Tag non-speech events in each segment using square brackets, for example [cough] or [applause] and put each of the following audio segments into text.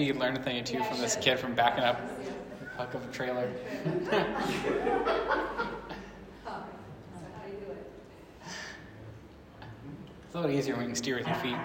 maybe you learned a thing or two from this kid from backing up the hook of a trailer. [laughs] it's a little easier when you can steer with your feet.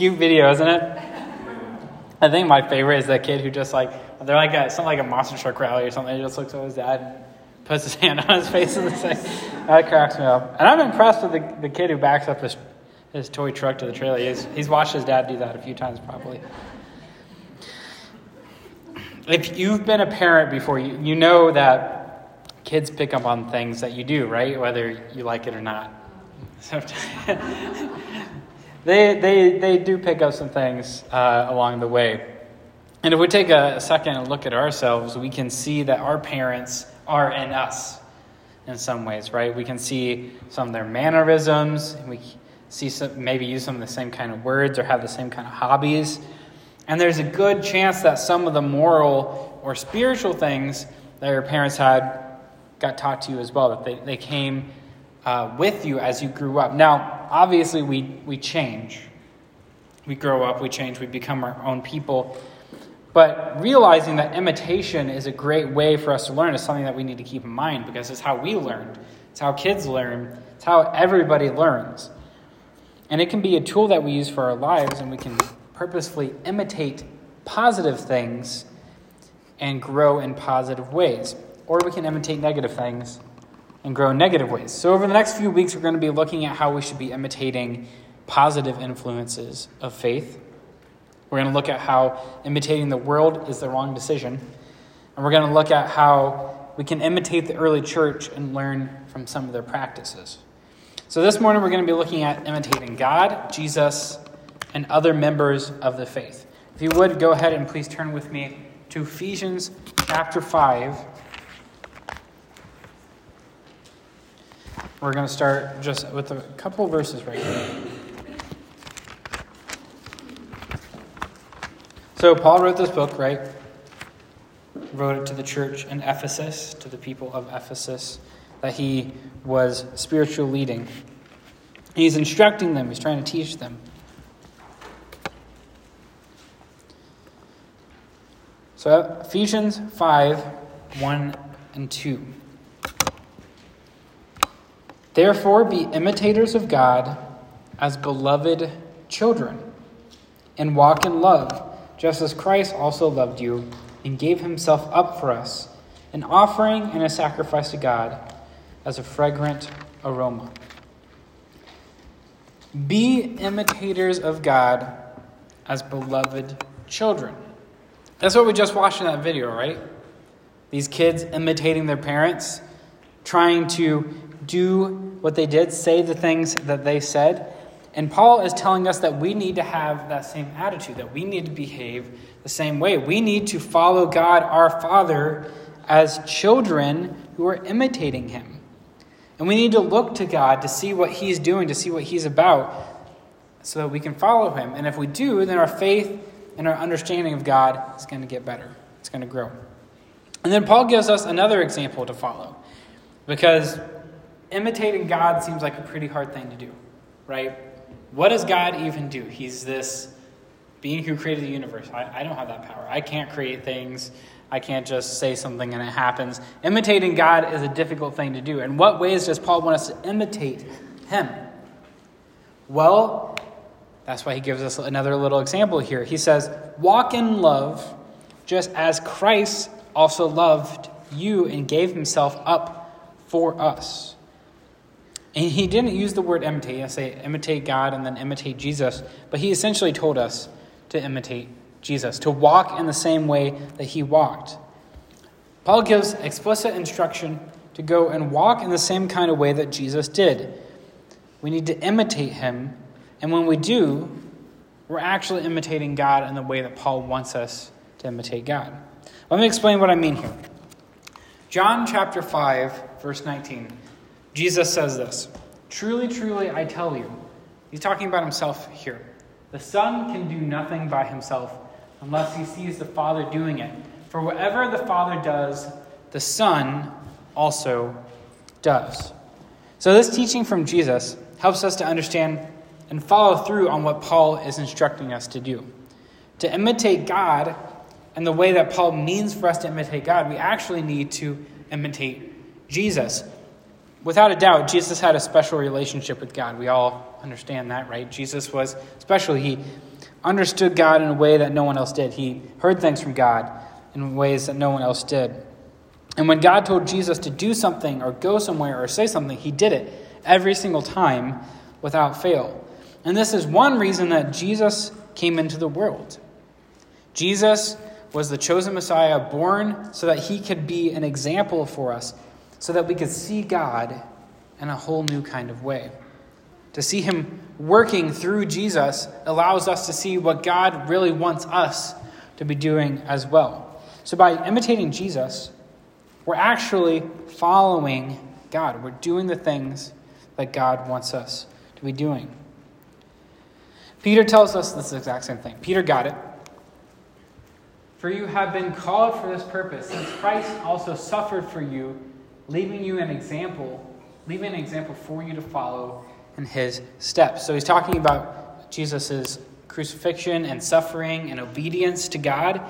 Cute video, isn't it? I think my favorite is that kid who just like they're like a, something like a monster truck rally or something. He just looks at his dad, and puts his [laughs] hand on his face, and says, "That cracks me up." And I'm impressed with the, the kid who backs up his his toy truck to the trailer. He's he's watched his dad do that a few times probably. If you've been a parent before, you you know that kids pick up on things that you do, right? Whether you like it or not. [laughs] they, they, they do pick up some things uh, along the way. And if we take a second and look at ourselves, we can see that our parents are in us in some ways, right? We can see some of their mannerisms, we see some, maybe use some of the same kind of words or have the same kind of hobbies. And there's a good chance that some of the moral or spiritual things that your parents had got taught to you as well, that they, they came uh, with you as you grew up. Now, obviously, we, we change. We grow up, we change, we become our own people. But realizing that imitation is a great way for us to learn is something that we need to keep in mind because it's how we learned. It's how kids learn. It's how everybody learns. And it can be a tool that we use for our lives, and we can purposefully imitate positive things and grow in positive ways. Or we can imitate negative things and grow in negative ways. So, over the next few weeks, we're going to be looking at how we should be imitating positive influences of faith. We're going to look at how imitating the world is the wrong decision. And we're going to look at how we can imitate the early church and learn from some of their practices. So, this morning, we're going to be looking at imitating God, Jesus, and other members of the faith. If you would, go ahead and please turn with me to Ephesians chapter 5. We're going to start just with a couple of verses right here. So, Paul wrote this book, right? Wrote it to the church in Ephesus, to the people of Ephesus, that he was spiritual leading. He's instructing them, he's trying to teach them. So, Ephesians 5 1 and 2. Therefore, be imitators of God as beloved children, and walk in love, just as Christ also loved you and gave himself up for us, an offering and a sacrifice to God as a fragrant aroma. Be imitators of God as beloved children. That's what we just watched in that video, right? These kids imitating their parents, trying to do what they did, say the things that they said. And Paul is telling us that we need to have that same attitude, that we need to behave the same way. We need to follow God our Father as children who are imitating him. And we need to look to God to see what he's doing, to see what he's about, so that we can follow him. And if we do, then our faith and our understanding of God is going to get better, it's going to grow. And then Paul gives us another example to follow, because imitating God seems like a pretty hard thing to do, right? What does God even do? He's this being who created the universe. I, I don't have that power. I can't create things. I can't just say something and it happens. Imitating God is a difficult thing to do. In what ways does Paul want us to imitate him? Well, that's why he gives us another little example here. He says, Walk in love, just as Christ also loved you and gave himself up for us. And he didn't use the word imitate, I say imitate God and then imitate Jesus, but he essentially told us to imitate Jesus, to walk in the same way that he walked. Paul gives explicit instruction to go and walk in the same kind of way that Jesus did. We need to imitate him, and when we do, we're actually imitating God in the way that Paul wants us to imitate God. Let me explain what I mean here. John chapter 5, verse 19. Jesus says this Truly, truly, I tell you. He's talking about himself here. The Son can do nothing by himself unless he sees the Father doing it. For whatever the Father does, the Son also does. So, this teaching from Jesus helps us to understand and follow through on what Paul is instructing us to do. To imitate God and the way that Paul means for us to imitate God, we actually need to imitate Jesus. Without a doubt, Jesus had a special relationship with God. We all understand that, right? Jesus was special. He understood God in a way that no one else did. He heard things from God in ways that no one else did. And when God told Jesus to do something or go somewhere or say something, he did it every single time without fail. And this is one reason that Jesus came into the world. Jesus was the chosen Messiah, born so that he could be an example for us, so that we could see God in a whole new kind of way. To see him working through Jesus allows us to see what God really wants us to be doing as well. So, by imitating Jesus, we're actually following God. We're doing the things that God wants us to be doing. Peter tells us this exact same thing. Peter got it. For you have been called for this purpose, since Christ also suffered for you, leaving you an example, leaving an example for you to follow in his steps. So he's talking about Jesus' crucifixion and suffering and obedience to God.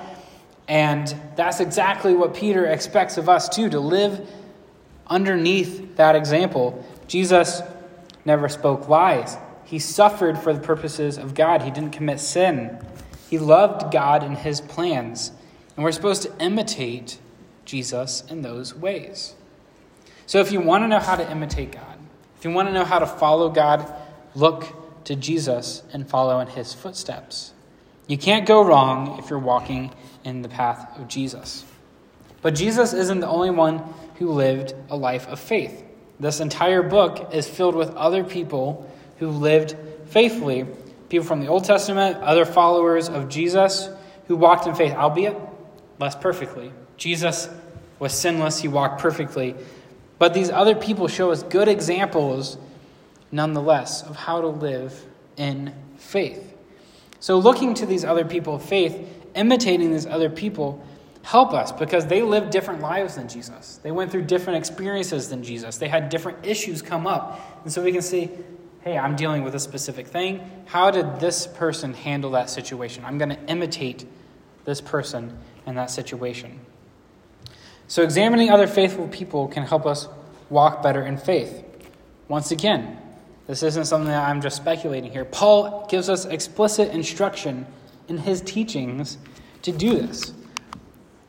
And that's exactly what Peter expects of us, too, to live underneath that example. Jesus never spoke lies. He suffered for the purposes of God. He didn't commit sin. He loved God and his plans. And we're supposed to imitate Jesus in those ways. So if you want to know how to imitate God, if you want to know how to follow God, look to Jesus and follow in his footsteps. You can't go wrong if you're walking in the path of Jesus. But Jesus isn't the only one who lived a life of faith. This entire book is filled with other people who lived faithfully. People from the Old Testament, other followers of Jesus who walked in faith, albeit less perfectly. Jesus was sinless, he walked perfectly. But these other people show us good examples, nonetheless, of how to live in faith. So, looking to these other people of faith, imitating these other people, help us because they lived different lives than Jesus. They went through different experiences than Jesus. They had different issues come up. And so we can see, hey, I'm dealing with a specific thing. How did this person handle that situation? I'm going to imitate this person in that situation. So, examining other faithful people can help us walk better in faith. Once again, this isn't something that I'm just speculating here. Paul gives us explicit instruction in his teachings to do this.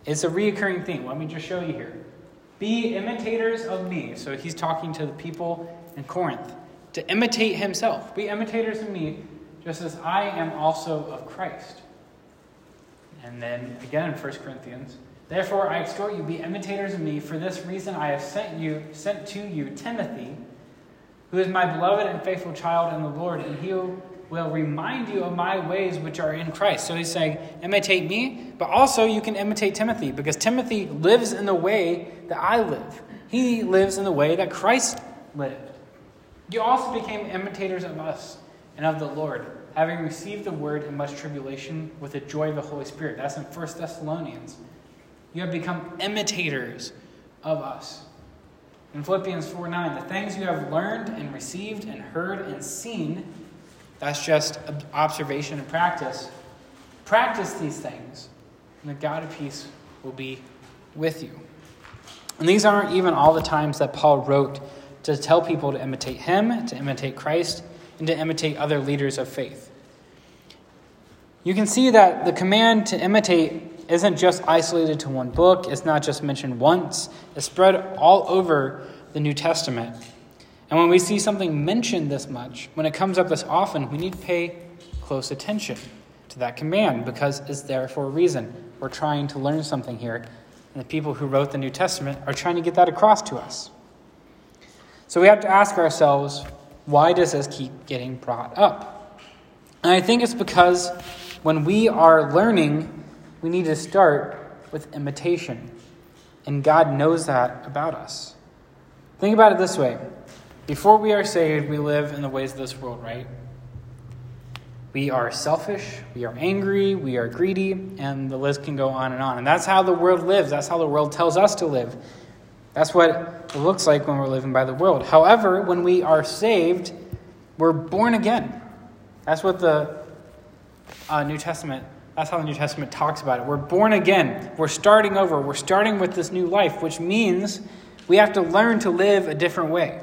It's a reoccurring theme. Let me just show you here. Be imitators of me. So he's talking to the people in Corinth. to imitate himself. Be imitators of me, just as I am also of Christ. And then again in 1 Corinthians, therefore I exhort you, be imitators of me. For this reason I have sent you, sent to you Timothy, who is my beloved and faithful child in the Lord, and he will remind you of my ways which are in Christ. So he's saying, imitate me, but also you can imitate Timothy, because Timothy lives in the way that I live. He lives in the way that Christ lived. You also became imitators of us and of the Lord, having received the word in much tribulation with the joy of the Holy Spirit. That's in 1 Thessalonians. You have become imitators of us. In Philippians 4 9, the things you have learned and received and heard and seen, that's just observation and practice. Practice these things, and the God of peace will be with you. And these aren't even all the times that Paul wrote to tell people to imitate him, to imitate Christ, and to imitate other leaders of faith. You can see that the command to imitate isn't just isolated to one book, it's not just mentioned once, it's spread all over the New Testament. And when we see something mentioned this much, when it comes up this often, we need to pay close attention to that command because it's there for a reason. We're trying to learn something here, and the people who wrote the New Testament are trying to get that across to us. So we have to ask ourselves why does this keep getting brought up? And I think it's because when we are learning, we need to start with imitation. And God knows that about us. Think about it this way before we are saved, we live in the ways of this world, right? We are selfish, we are angry, we are greedy, and the list can go on and on. And that's how the world lives. That's how the world tells us to live. That's what it looks like when we're living by the world. However, when we are saved, we're born again. That's what the uh, New Testament, that's how the New Testament talks about it. We're born again. We're starting over. We're starting with this new life, which means we have to learn to live a different way.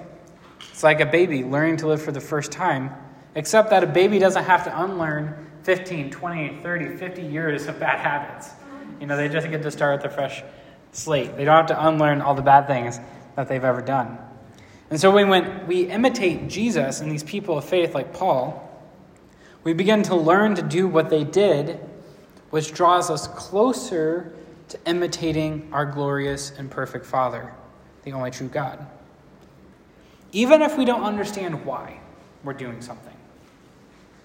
It's like a baby learning to live for the first time, except that a baby doesn't have to unlearn 15, 20, 30, 50 years of bad habits. You know, they just get to start with a fresh slate. They don't have to unlearn all the bad things that they've ever done. And so when we imitate Jesus and these people of faith like Paul, we begin to learn to do what they did, which draws us closer to imitating our glorious and perfect Father, the only true God. Even if we don't understand why we're doing something.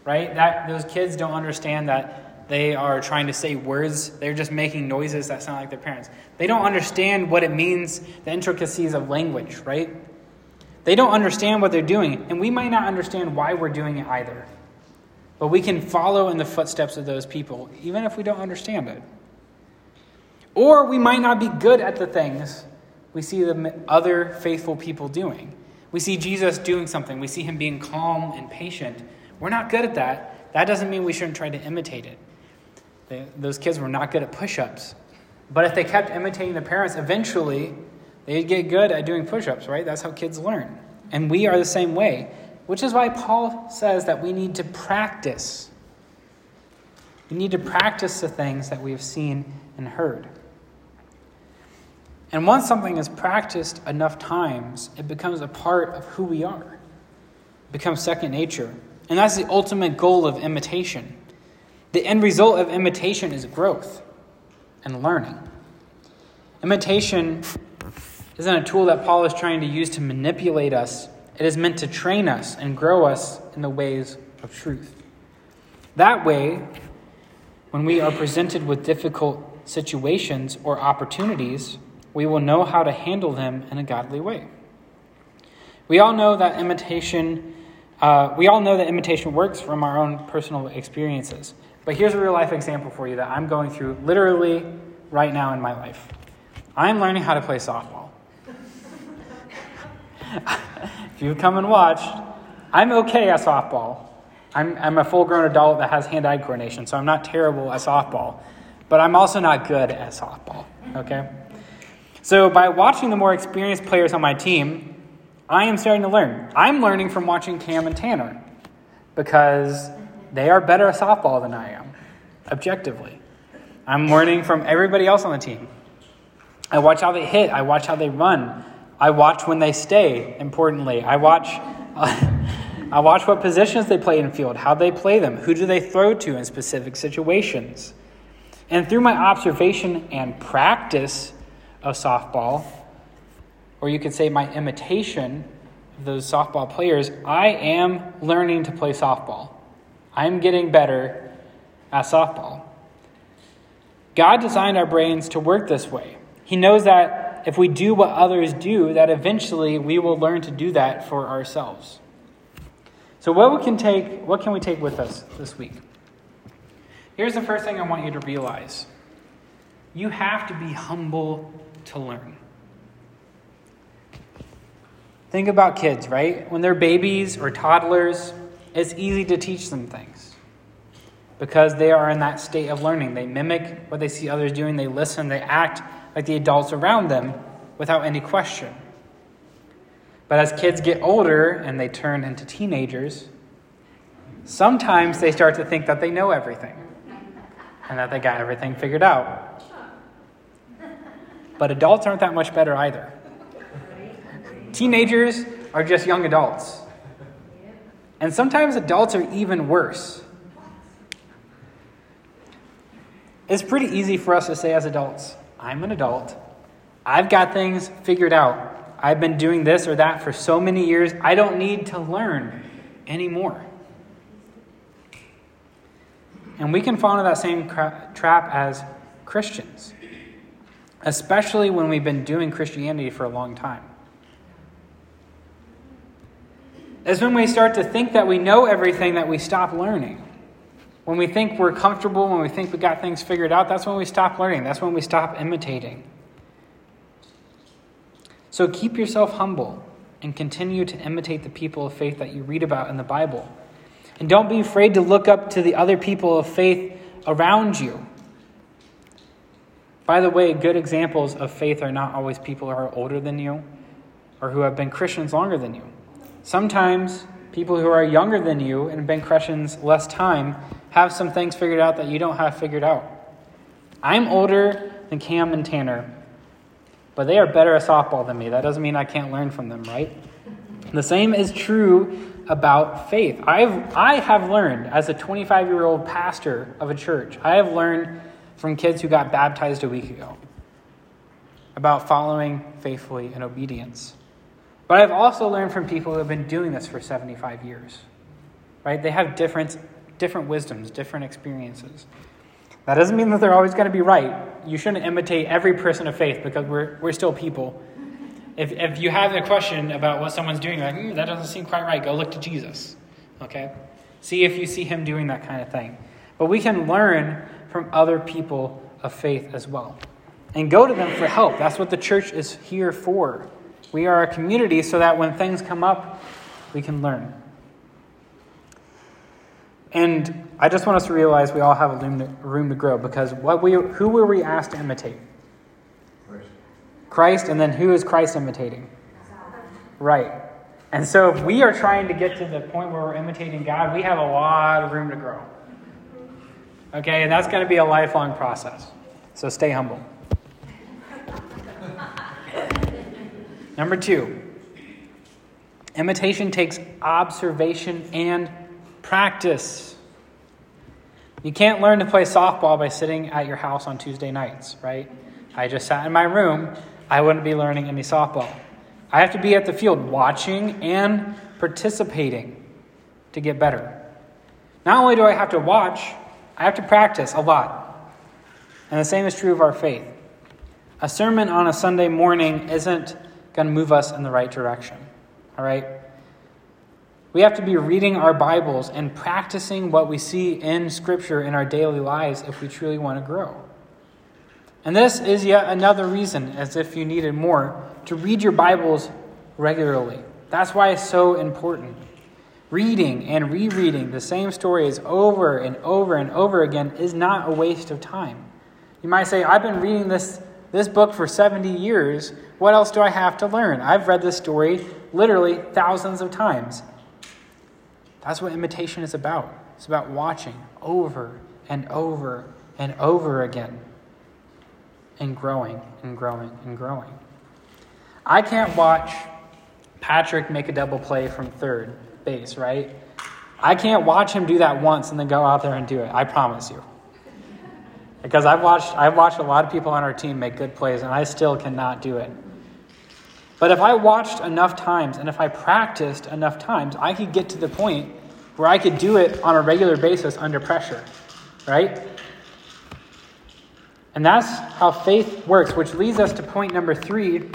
Right? That those kids don't understand that they are trying to say words. They're just making noises that sound like their parents. They don't understand what it means, the intricacies of language, right? They don't understand what they're doing, and we might not understand why we're doing it either. But we can follow in the footsteps of those people, even if we don't understand it. Or we might not be good at the things we see the other faithful people doing. We see Jesus doing something, we see him being calm and patient. We're not good at that. That doesn't mean we shouldn't try to imitate it. They, those kids were not good at push ups. But if they kept imitating the parents, eventually they'd get good at doing push ups, right? That's how kids learn. And we are the same way, which is why Paul says that we need to practice. We need to practice the things that we have seen and heard. And once something is practiced enough times, it becomes a part of who we are. It becomes second nature. And that's the ultimate goal of imitation. The end result of imitation is growth and learning. Imitation isn't a tool that Paul is trying to use to manipulate us, it is meant to train us and grow us in the ways of truth. That way, when we are presented with difficult situations or opportunities, we will know how to handle them in a godly way. We all know that imitation. Uh, we all know that imitation works from our own personal experiences. But here's a real life example for you that I'm going through literally right now in my life. I'm learning how to play softball. [laughs] if you've come and watched, I'm okay at softball. I'm, I'm a full grown adult that has hand eye coordination, so I'm not terrible at softball. But I'm also not good at softball, okay? So by watching the more experienced players on my team, I am starting to learn. I'm learning from watching Cam and Tanner because they are better at softball than I am, objectively. I'm learning from everybody else on the team. I watch how they hit, I watch how they run, I watch when they stay, importantly. I watch [laughs] I watch what positions they play in field, how they play them, who do they throw to in specific situations. And through my observation and practice of softball, or you could say my imitation of those softball players, I am learning to play softball. I'm getting better at softball. God designed our brains to work this way. He knows that if we do what others do, that eventually we will learn to do that for ourselves. So what we can take, what can we take with us this week? Here's the first thing I want you to realize. You have to be humble to learn. Think about kids, right? When they're babies or toddlers, it's easy to teach them things because they are in that state of learning. They mimic what they see others doing, they listen, they act like the adults around them without any question. But as kids get older and they turn into teenagers, sometimes they start to think that they know everything and that they got everything figured out. But adults aren't that much better either. Teenagers are just young adults. And sometimes adults are even worse. It's pretty easy for us to say as adults, I'm an adult. I've got things figured out. I've been doing this or that for so many years. I don't need to learn anymore. And we can fall into that same cra- trap as Christians, especially when we've been doing Christianity for a long time. It's when we start to think that we know everything that we stop learning. When we think we're comfortable, when we think we got things figured out, that's when we stop learning. That's when we stop imitating. So keep yourself humble and continue to imitate the people of faith that you read about in the Bible. And don't be afraid to look up to the other people of faith around you. By the way, good examples of faith are not always people who are older than you or who have been Christians longer than you. Sometimes people who are younger than you and have been Christians less time have some things figured out that you don't have figured out. I'm older than Cam and Tanner, but they are better at softball than me. That doesn't mean I can't learn from them, right? The same is true about faith. I've, I have learned as a 25 year old pastor of a church, I have learned from kids who got baptized a week ago about following faithfully in obedience. But I've also learned from people who have been doing this for 75 years. Right? They have different, different wisdoms, different experiences. That doesn't mean that they're always going to be right. You shouldn't imitate every person of faith because we're, we're still people if, if you have a question about what someone's doing, like, mm, that doesn't seem quite right, go look to Jesus. Okay? See if you see him doing that kind of thing. But we can learn from other people of faith as well. And go to them for help. That's what the church is here for. We are a community so that when things come up, we can learn. And I just want us to realize we all have a room to, room to grow because what we, who were we asked to imitate? Christ, and then who is Christ imitating? Right. And so if we are trying to get to the point where we're imitating God, we have a lot of room to grow. Okay, and that's going to be a lifelong process. So stay humble. Number two, imitation takes observation and practice. You can't learn to play softball by sitting at your house on Tuesday nights, right? I just sat in my room I wouldn't be learning any softball. I have to be at the field watching and participating to get better. Not only do I have to watch, I have to practice a lot. And the same is true of our faith. A sermon on a Sunday morning isn't going to move us in the right direction. All right? We have to be reading our Bibles and practicing what we see in Scripture in our daily lives if we truly want to grow. And this is yet another reason, as if you needed more, to read your Bibles regularly. That's why it's so important. Reading and rereading the same stories over and over and over again is not a waste of time. You might say, I've been reading this, this book for 70 years. What else do I have to learn? I've read this story literally thousands of times. That's what imitation is about. It's about watching over and over and over again and growing and growing and growing. I can't watch Patrick make a double play from third base, right? I can't watch him do that once and then go out there and do it. I promise you. Because I've watched I've watched a lot of people on our team make good plays and I still cannot do it. But if I watched enough times and if I practiced enough times, I could get to the point where I could do it on a regular basis under pressure, right? And that's how faith works, which leads us to point number three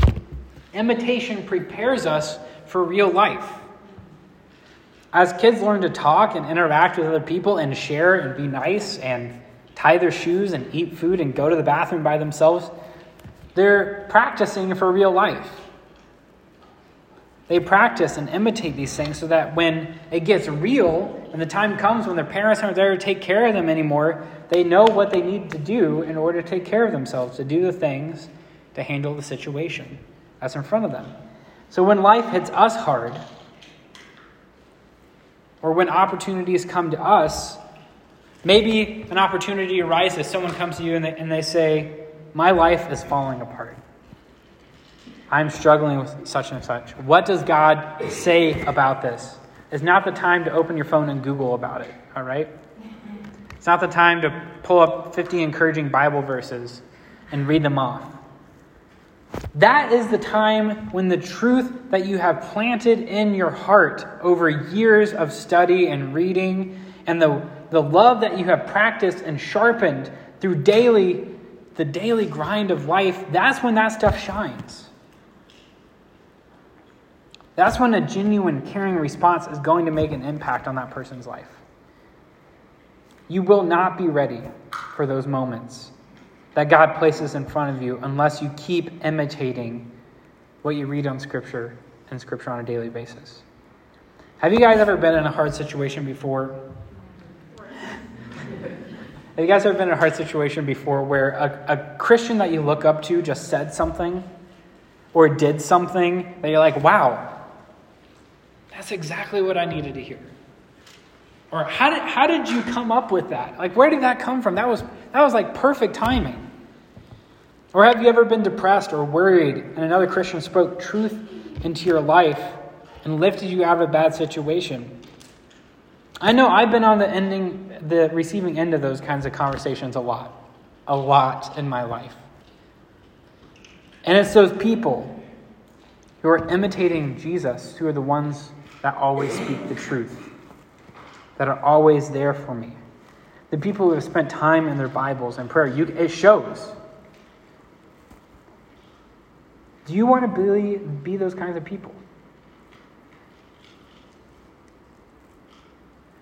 imitation prepares us for real life. As kids learn to talk and interact with other people and share and be nice and tie their shoes and eat food and go to the bathroom by themselves, they're practicing for real life. They practice and imitate these things so that when it gets real and the time comes when their parents aren't there to take care of them anymore, they know what they need to do in order to take care of themselves, to do the things to handle the situation that's in front of them. So when life hits us hard, or when opportunities come to us, maybe an opportunity arises, someone comes to you and they, and they say, My life is falling apart. I'm struggling with such and such. What does God say about this? It's not the time to open your phone and Google about it, all right? It's not the time to pull up 50 encouraging Bible verses and read them off. That is the time when the truth that you have planted in your heart over years of study and reading and the, the love that you have practiced and sharpened through daily the daily grind of life, that's when that stuff shines. That's when a genuine, caring response is going to make an impact on that person's life. You will not be ready for those moments that God places in front of you unless you keep imitating what you read on Scripture and Scripture on a daily basis. Have you guys ever been in a hard situation before? [laughs] Have you guys ever been in a hard situation before where a, a Christian that you look up to just said something or did something that you're like, wow, that's exactly what I needed to hear. Or how did, how did you come up with that? Like, where did that come from? That was, that was like perfect timing. Or have you ever been depressed or worried and another Christian spoke truth into your life and lifted you out of a bad situation? I know I've been on the ending, the receiving end of those kinds of conversations a lot, a lot in my life. And it's those people who are imitating Jesus who are the ones that always speak the truth, that are always there for me. The people who have spent time in their Bibles and prayer, you, it shows. Do you want to be, be those kinds of people?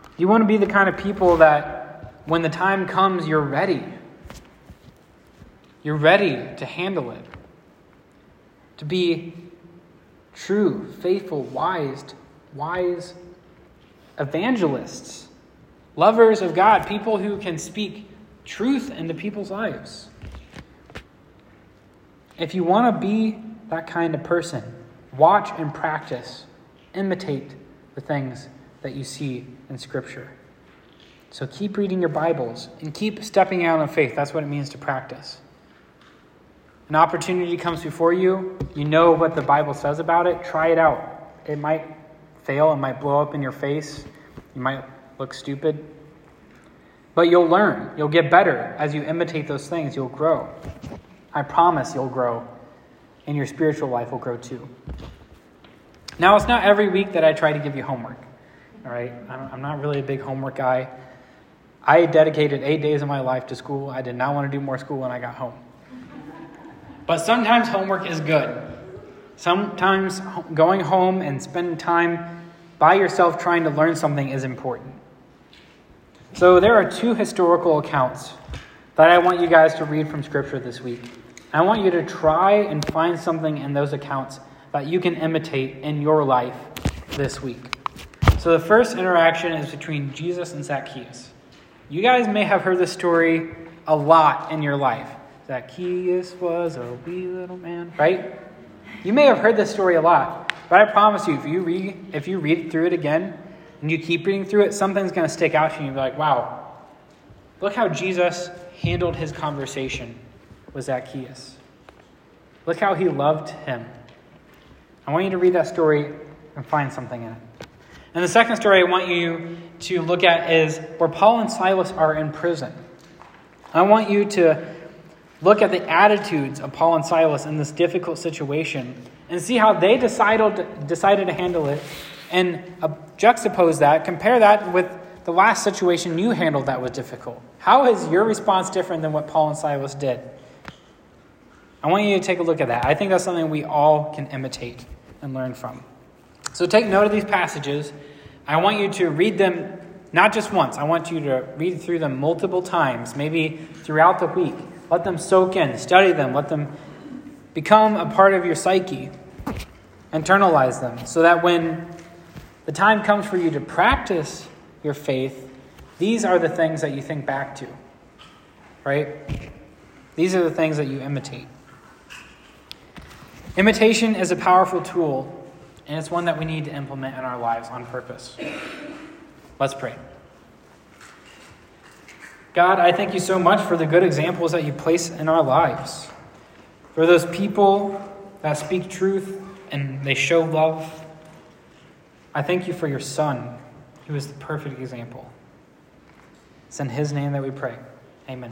Do you want to be the kind of people that when the time comes, you're ready? You're ready to handle it. To be true, faithful, wise, wise evangelists, lovers of God, people who can speak truth into people's lives. If you want to be that kind of person, watch and practice, imitate the things that you see in Scripture. So keep reading your Bibles and keep stepping out in faith. That's what it means to practice. An opportunity comes before you, you know what the Bible says about it, try it out. It might fail, it might blow up in your face, you might look stupid. But you'll learn, you'll get better as you imitate those things, you'll grow. I promise you'll grow, and your spiritual life will grow too. Now, it's not every week that I try to give you homework. All right? I'm not really a big homework guy. I dedicated eight days of my life to school. I did not want to do more school when I got home. But sometimes homework is good. Sometimes going home and spending time by yourself trying to learn something is important. So there are two historical accounts that I want you guys to read from Scripture this week. I want you to try and find something in those accounts that you can imitate in your life this week. So the first interaction is between Jesus and Zacchaeus. You guys may have heard this story a lot in your life. Zacchaeus was a wee little man, right? You may have heard this story a lot, but I promise you, if you read if you read through it again and you keep reading through it, something's going to stick out to you. You'll be like, "Wow, look how Jesus handled his conversation with Zacchaeus. Look how he loved him. I want you to read that story and find something in it. And the second story I want you to look at is where Paul and Silas are in prison. I want you to look at the attitudes of Paul and Silas in this difficult situation and see how they decided, decided to handle it and uh, juxtapose that, compare that with the last situation you handled that was difficult. How is your response different than what Paul and Silas did? I want you to take a look at that. I think that's something we all can imitate and learn from. So take note of these passages. I want you to read them not just once, I want you to read through them multiple times, maybe throughout the week. Let them soak in, study them, let them become a part of your psyche. Internalize them so that when the time comes for you to practice your faith, these are the things that you think back to. Right? These are the things that you imitate. Imitation is a powerful tool, and it's one that we need to implement in our lives on purpose. Let's pray. God, I thank you so much for the good examples that you place in our lives. For those people that speak truth and they show love. I thank you for your Son, who is the perfect example. It's in his name that we pray. Amen.